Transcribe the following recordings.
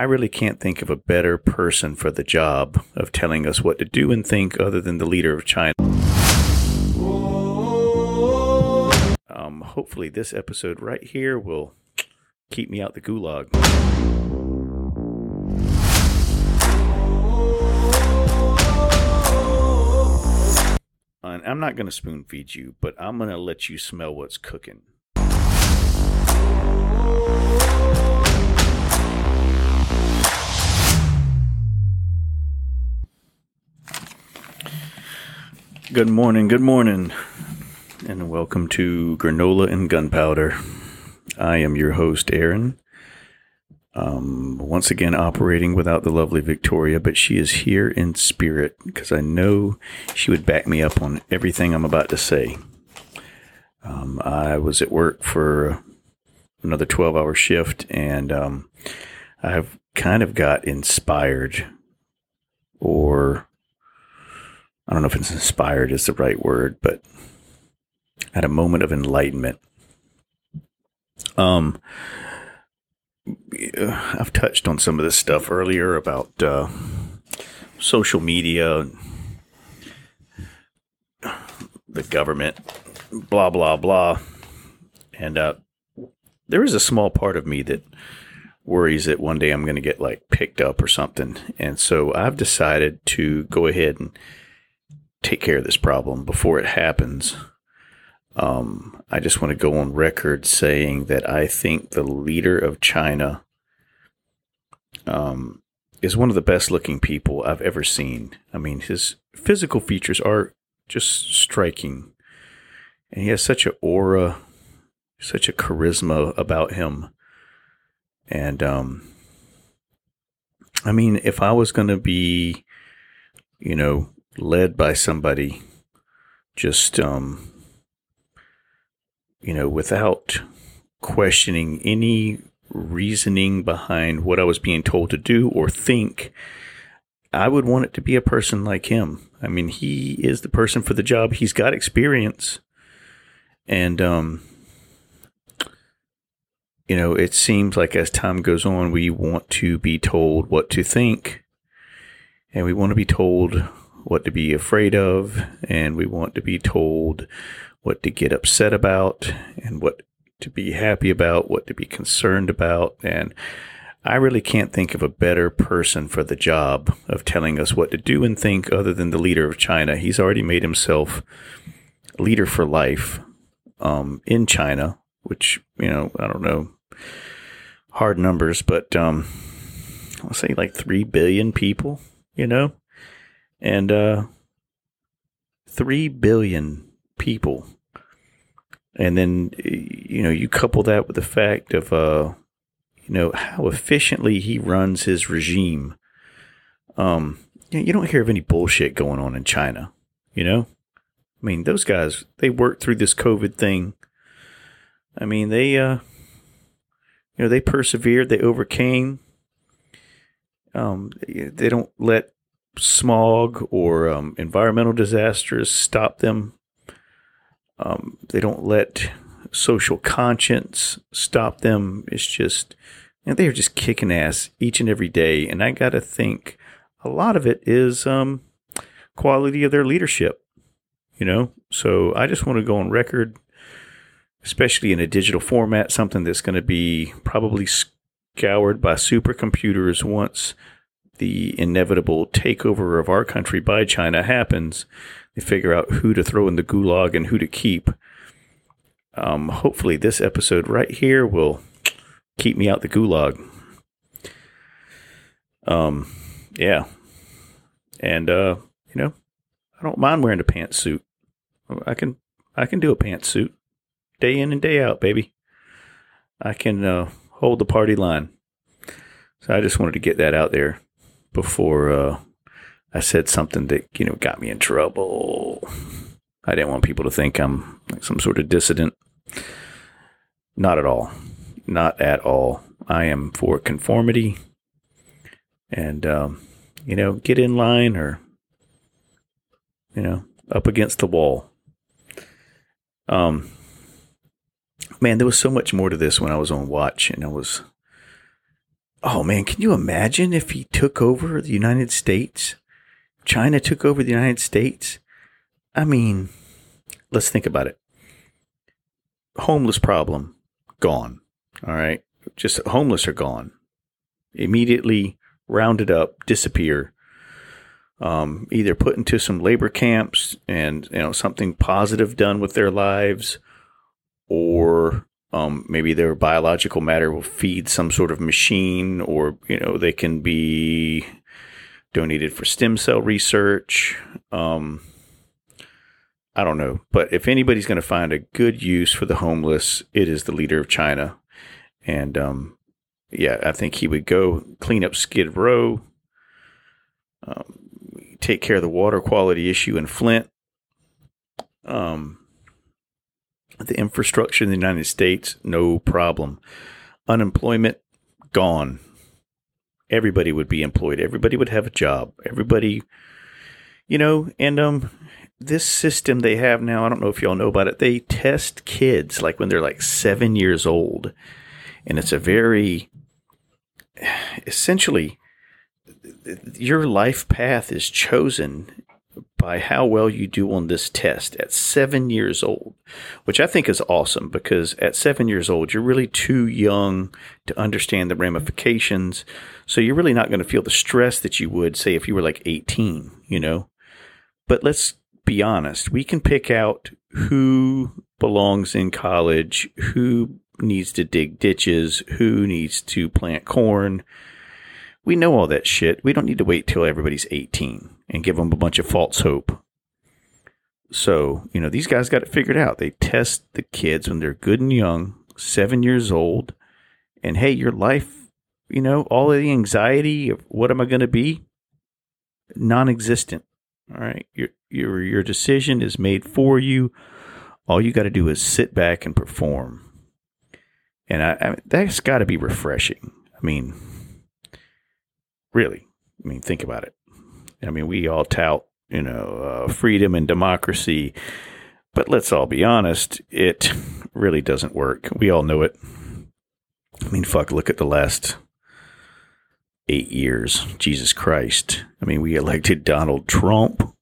I really can't think of a better person for the job of telling us what to do and think other than the leader of China. Um, hopefully, this episode right here will keep me out the gulag. And I'm not going to spoon feed you, but I'm going to let you smell what's cooking. Good morning, good morning, and welcome to Granola and Gunpowder. I am your host, Aaron. Um, once again, operating without the lovely Victoria, but she is here in spirit because I know she would back me up on everything I'm about to say. Um, I was at work for another 12 hour shift and um, I've kind of got inspired or I don't know if it's inspired is the right word, but at a moment of enlightenment. Um, I've touched on some of this stuff earlier about uh, social media, the government, blah blah blah, and uh, there is a small part of me that worries that one day I'm going to get like picked up or something, and so I've decided to go ahead and take care of this problem before it happens. Um, I just want to go on record saying that I think the leader of China um, is one of the best looking people I've ever seen. I mean, his physical features are just striking. And he has such an aura, such a charisma about him. And, um, I mean, if I was going to be, you know, led by somebody just um you know without questioning any reasoning behind what I was being told to do or think I would want it to be a person like him. I mean, he is the person for the job. He's got experience. And um you know, it seems like as time goes on, we want to be told what to think and we want to be told what to be afraid of, and we want to be told what to get upset about, and what to be happy about, what to be concerned about. And I really can't think of a better person for the job of telling us what to do and think other than the leader of China. He's already made himself leader for life um, in China, which, you know, I don't know, hard numbers, but um, I'll say like 3 billion people, you know? And uh, three billion people. And then you know you couple that with the fact of uh, you know how efficiently he runs his regime. Um, you don't hear of any bullshit going on in China. You know, I mean those guys they worked through this COVID thing. I mean they uh, you know they persevered, they overcame. Um, they don't let smog or um, environmental disasters stop them. Um, they don't let social conscience stop them. It's just, know, they're just kicking ass each and every day. And I got to think a lot of it is um, quality of their leadership, you know? So I just want to go on record, especially in a digital format, something that's going to be probably scoured by supercomputers once the inevitable takeover of our country by China happens, they figure out who to throw in the gulag and who to keep. Um, hopefully, this episode right here will keep me out the gulag. Um, yeah, and uh, you know, I don't mind wearing a pantsuit. I can I can do a pantsuit day in and day out, baby. I can uh, hold the party line. So I just wanted to get that out there before uh, I said something that you know got me in trouble. I didn't want people to think I'm like some sort of dissident. Not at all. Not at all. I am for conformity and, um, you know, get in line or, you know, up against the wall. Um, man, there was so much more to this when I was on watch and I was oh man, can you imagine if he took over the United States? China took over the United States? I mean, let's think about it. Homeless problem, gone. All right. Just homeless are gone. Immediately rounded up, disappear. Um, either put into some labor camps and you know something positive done with their lives, or um, maybe their biological matter will feed some sort of machine, or you know they can be donated for stem cell research. Um, I don't know, but if anybody's going to find a good use for the homeless, it is the leader of China, and um, yeah, I think he would go clean up Skid Row, um, take care of the water quality issue in Flint. Um, the infrastructure in the United States, no problem. Unemployment, gone. Everybody would be employed. Everybody would have a job. Everybody, you know, and um, this system they have now, I don't know if y'all know about it. They test kids like when they're like seven years old, and it's a very essentially your life path is chosen by how well you do on this test at seven years old, which I think is awesome because at seven years old, you're really too young to understand the ramifications. So you're really not going to feel the stress that you would, say, if you were like 18, you know? But let's be honest, we can pick out who belongs in college, who needs to dig ditches, who needs to plant corn. We know all that shit. We don't need to wait till everybody's 18 and give them a bunch of false hope. So, you know, these guys got it figured out. They test the kids when they're good and young, seven years old. And hey, your life, you know, all of the anxiety of what am I going to be? Non existent. All right. Your, your, your decision is made for you. All you got to do is sit back and perform and I, I that's got to be refreshing. I mean, really, I mean, think about it. I mean, we all tout, you know, uh, freedom and democracy, but let's all be honest, it really doesn't work. We all know it. I mean, fuck, look at the last eight years. Jesus Christ. I mean, we elected Donald Trump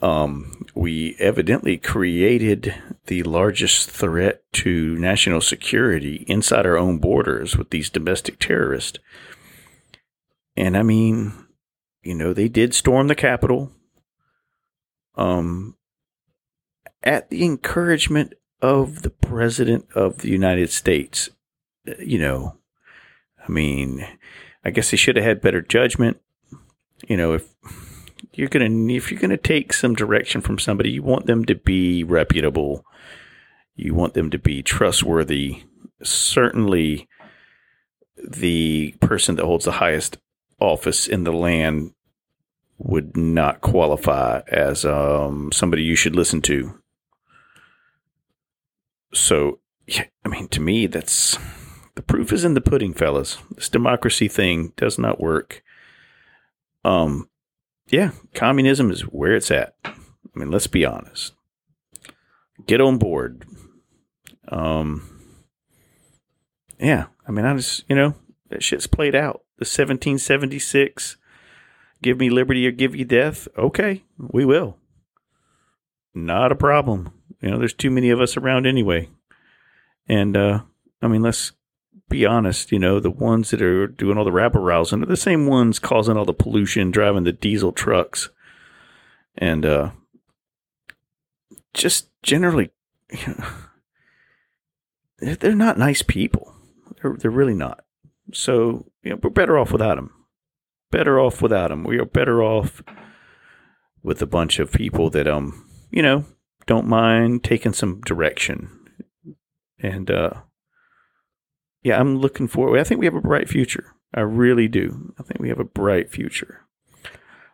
um, we evidently created the largest threat to national security inside our own borders with these domestic terrorists. And I mean, you know, they did storm the Capitol um, at the encouragement of the President of the United States. You know, I mean, I guess they should have had better judgment. You know, if you're gonna if you're gonna take some direction from somebody, you want them to be reputable. You want them to be trustworthy. Certainly, the person that holds the highest office in the land would not qualify as um, somebody you should listen to. So, yeah, I mean, to me, that's the proof is in the pudding, fellas. This democracy thing does not work. Um, yeah, communism is where it's at. I mean, let's be honest. Get on board. Um, yeah, I mean, I just, you know, that shit's played out. The 1776, give me liberty or give you death. Okay, we will. Not a problem. You know, there's too many of us around anyway. And, uh, I mean, let's be honest, you know, the ones that are doing all the rabble rousing are the same ones causing all the pollution, driving the diesel trucks, and uh, just generally, you know, they're not nice people. They're they're really not. So you know, we're better off without them. Better off without them. We are better off with a bunch of people that um, you know, don't mind taking some direction and uh yeah, I'm looking forward. I think we have a bright future. I really do. I think we have a bright future.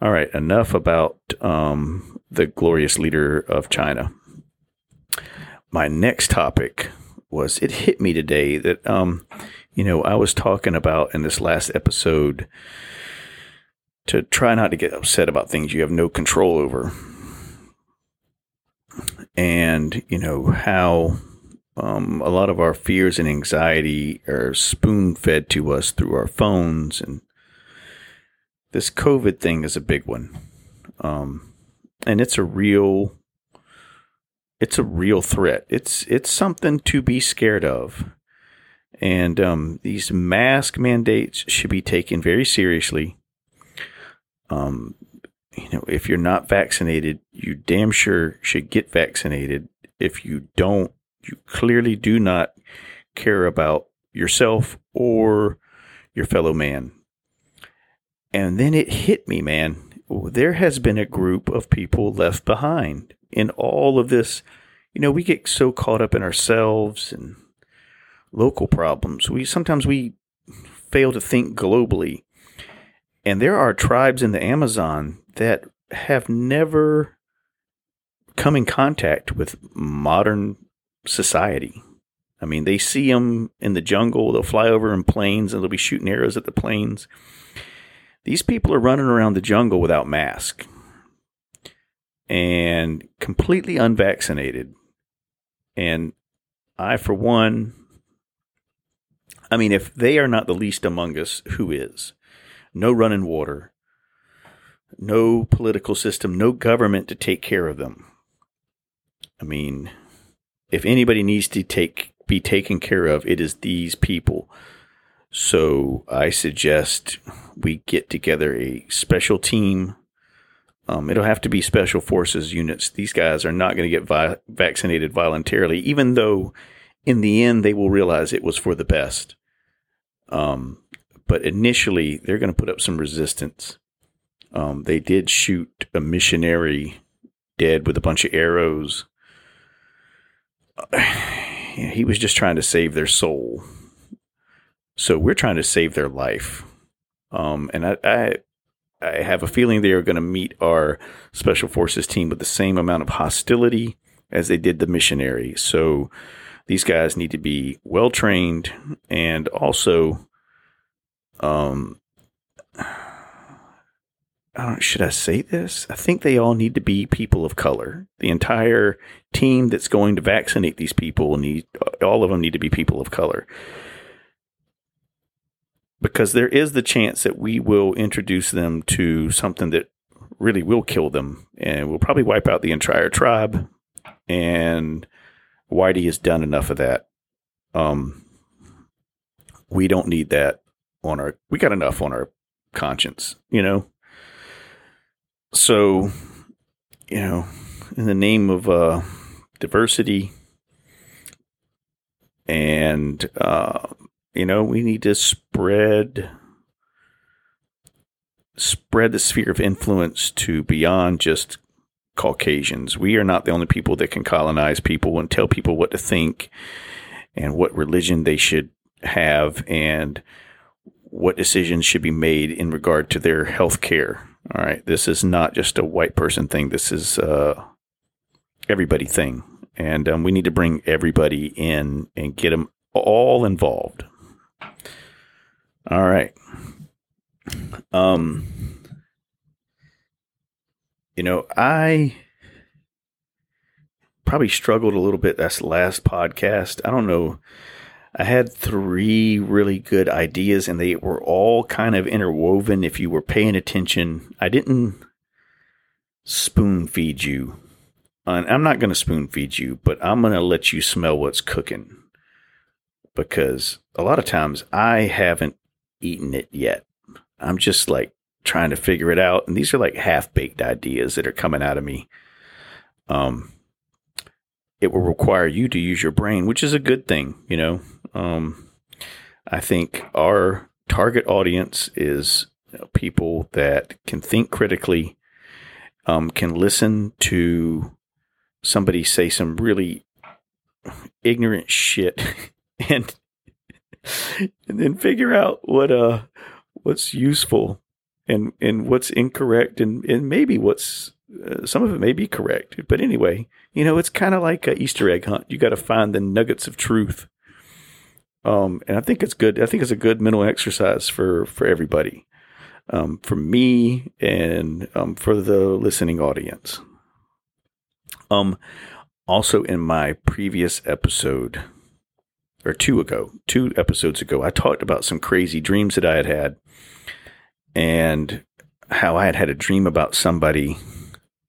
All right, enough about um, the glorious leader of China. My next topic was it hit me today that, um, you know, I was talking about in this last episode to try not to get upset about things you have no control over. And, you know, how um, a lot of our fears and anxiety are spoon fed to us through our phones, and this COVID thing is a big one, um, and it's a real, it's a real threat. It's it's something to be scared of, and um, these mask mandates should be taken very seriously. Um, you know, if you're not vaccinated, you damn sure should get vaccinated. If you don't, you clearly do not care about yourself or your fellow man. And then it hit me, man. There has been a group of people left behind in all of this. You know, we get so caught up in ourselves and local problems. We sometimes we fail to think globally. And there are tribes in the Amazon that have never come in contact with modern society. I mean, they see them in the jungle, they'll fly over in planes and they'll be shooting arrows at the planes. These people are running around the jungle without mask and completely unvaccinated. And I, for one, I mean, if they are not the least among us, who is? No running water, no political system, no government to take care of them. I mean, if anybody needs to take be taken care of, it is these people. So I suggest we get together a special team. Um, it'll have to be special forces units. These guys are not going to get vi- vaccinated voluntarily, even though in the end they will realize it was for the best. Um, but initially, they're going to put up some resistance. Um, they did shoot a missionary dead with a bunch of arrows he was just trying to save their soul. So we're trying to save their life. Um, and I, I, I have a feeling they are going to meet our special forces team with the same amount of hostility as they did the missionary. So these guys need to be well trained and also, um, I don't, should I say this? I think they all need to be people of color. The entire team that's going to vaccinate these people need all of them need to be people of color. Because there is the chance that we will introduce them to something that really will kill them and will probably wipe out the entire tribe. And Whitey has done enough of that. Um, we don't need that on our, we got enough on our conscience, you know? So, you know, in the name of uh, diversity, and uh, you know, we need to spread spread the sphere of influence to beyond just Caucasians. We are not the only people that can colonize people and tell people what to think and what religion they should have and what decisions should be made in regard to their health care all right, this is not just a white person thing. This is uh, everybody thing, and um, we need to bring everybody in and get them all involved. All right. Um, you know, I probably struggled a little bit. That's last podcast. I don't know I had three really good ideas, and they were all kind of interwoven. If you were paying attention, I didn't spoon feed you. And I'm not going to spoon feed you, but I'm going to let you smell what's cooking because a lot of times I haven't eaten it yet. I'm just like trying to figure it out. And these are like half baked ideas that are coming out of me. Um, it will require you to use your brain, which is a good thing, you know. Um, I think our target audience is people that can think critically, um, can listen to somebody say some really ignorant shit, and and then figure out what uh what's useful and and what's incorrect and and maybe what's uh, some of it may be correct but anyway you know it's kind of like a easter egg hunt you got to find the nuggets of truth um, and I think it's good. I think it's a good mental exercise for for everybody, um, for me and um, for the listening audience. Um, also, in my previous episode, or two ago, two episodes ago, I talked about some crazy dreams that I had had and how I had had a dream about somebody.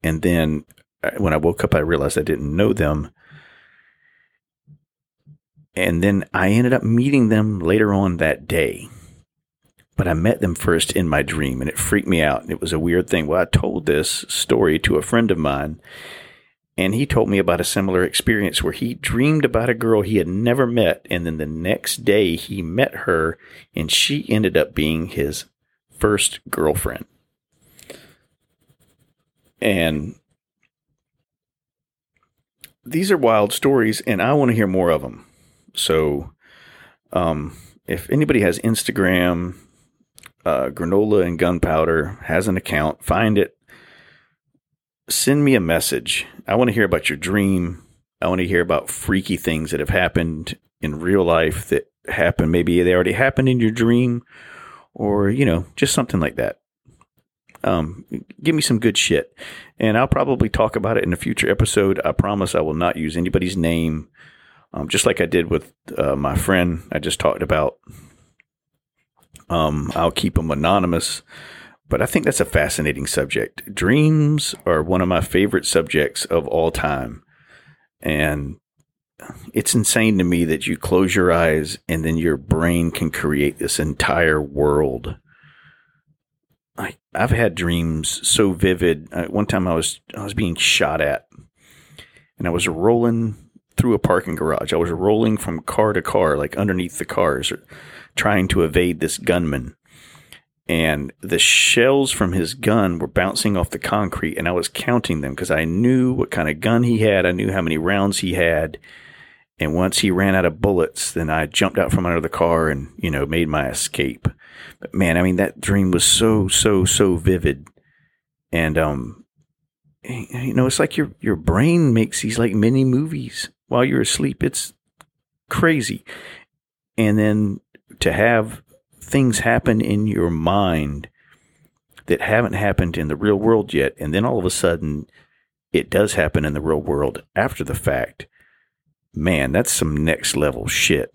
And then uh, when I woke up, I realized I didn't know them. And then I ended up meeting them later on that day. But I met them first in my dream and it freaked me out. And it was a weird thing. Well, I told this story to a friend of mine and he told me about a similar experience where he dreamed about a girl he had never met. And then the next day he met her and she ended up being his first girlfriend. And these are wild stories and I want to hear more of them. So, um, if anybody has Instagram, uh, granola and gunpowder has an account, find it, send me a message. I want to hear about your dream. I want to hear about freaky things that have happened in real life that happened. Maybe they already happened in your dream or, you know, just something like that. Um, give me some good shit. And I'll probably talk about it in a future episode. I promise I will not use anybody's name. Um, just like I did with uh, my friend I just talked about. Um, I'll keep them anonymous but I think that's a fascinating subject. Dreams are one of my favorite subjects of all time. And it's insane to me that you close your eyes and then your brain can create this entire world. I, I've had dreams so vivid. Uh, one time I was I was being shot at, and I was rolling through a parking garage. I was rolling from car to car, like underneath the cars, trying to evade this gunman and the shells from his gun were bouncing off the concrete and I was counting them because I knew what kind of gun he had. I knew how many rounds he had. And once he ran out of bullets, then I jumped out from under the car and, you know, made my escape. But man, I mean, that dream was so, so, so vivid. And, um, you know, it's like your, your brain makes these like mini movies while you're asleep. It's crazy. And then to have things happen in your mind that haven't happened in the real world yet. And then all of a sudden, it does happen in the real world after the fact. Man, that's some next level shit.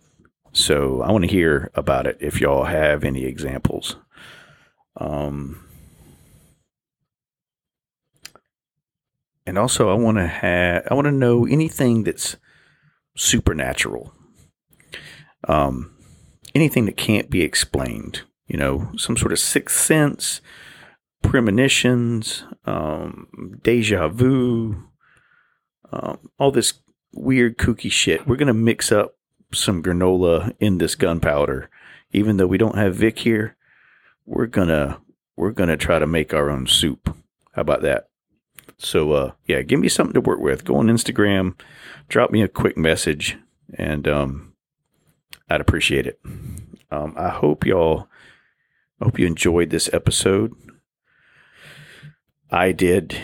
So I want to hear about it if y'all have any examples. Um, and also, I want to have I want to know anything that's supernatural. Um, anything that can't be explained. You know, some sort of sixth sense, premonitions, um, deja vu, um, all this weird kooky shit. We're gonna mix up some granola in this gunpowder, even though we don't have Vic here. We're gonna we're gonna try to make our own soup. How about that? So uh, yeah, give me something to work with. Go on Instagram, drop me a quick message, and um, I'd appreciate it. Um, I hope y'all, I hope you enjoyed this episode. I did.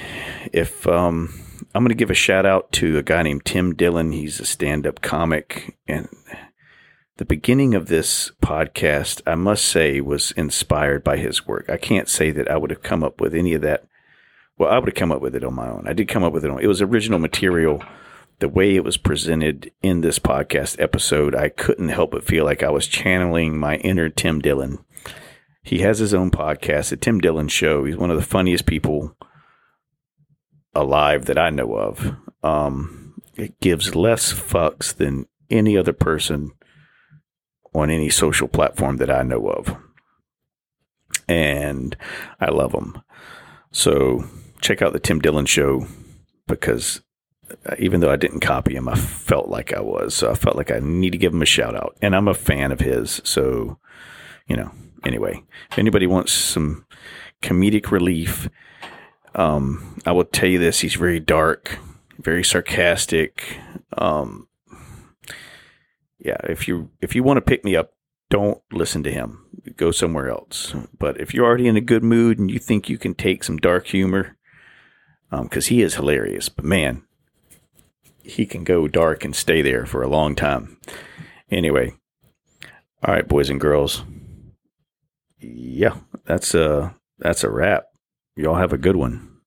If um, I'm going to give a shout out to a guy named Tim Dillon. He's a stand-up comic, and the beginning of this podcast, I must say, was inspired by his work. I can't say that I would have come up with any of that. Well, I would have come up with it on my own. I did come up with it on. It was original material the way it was presented in this podcast episode, I couldn't help but feel like I was channeling my inner Tim Dillon. He has his own podcast, the Tim Dillon Show. He's one of the funniest people alive that I know of. Um, it gives less fucks than any other person on any social platform that I know of. And I love him. So check out the Tim Dillon Show because even though I didn't copy him, I felt like I was. So I felt like I need to give him a shout out. And I'm a fan of his. So, you know, anyway, if anybody wants some comedic relief, um, I will tell you this. He's very dark, very sarcastic. Um, yeah, if you if you want to pick me up, don't listen to him. Go somewhere else. But if you're already in a good mood and you think you can take some dark humor, because um, he is hilarious. But man, he can go dark and stay there for a long time. Anyway, all right, boys and girls. Yeah, that's a that's a wrap. Y'all have a good one.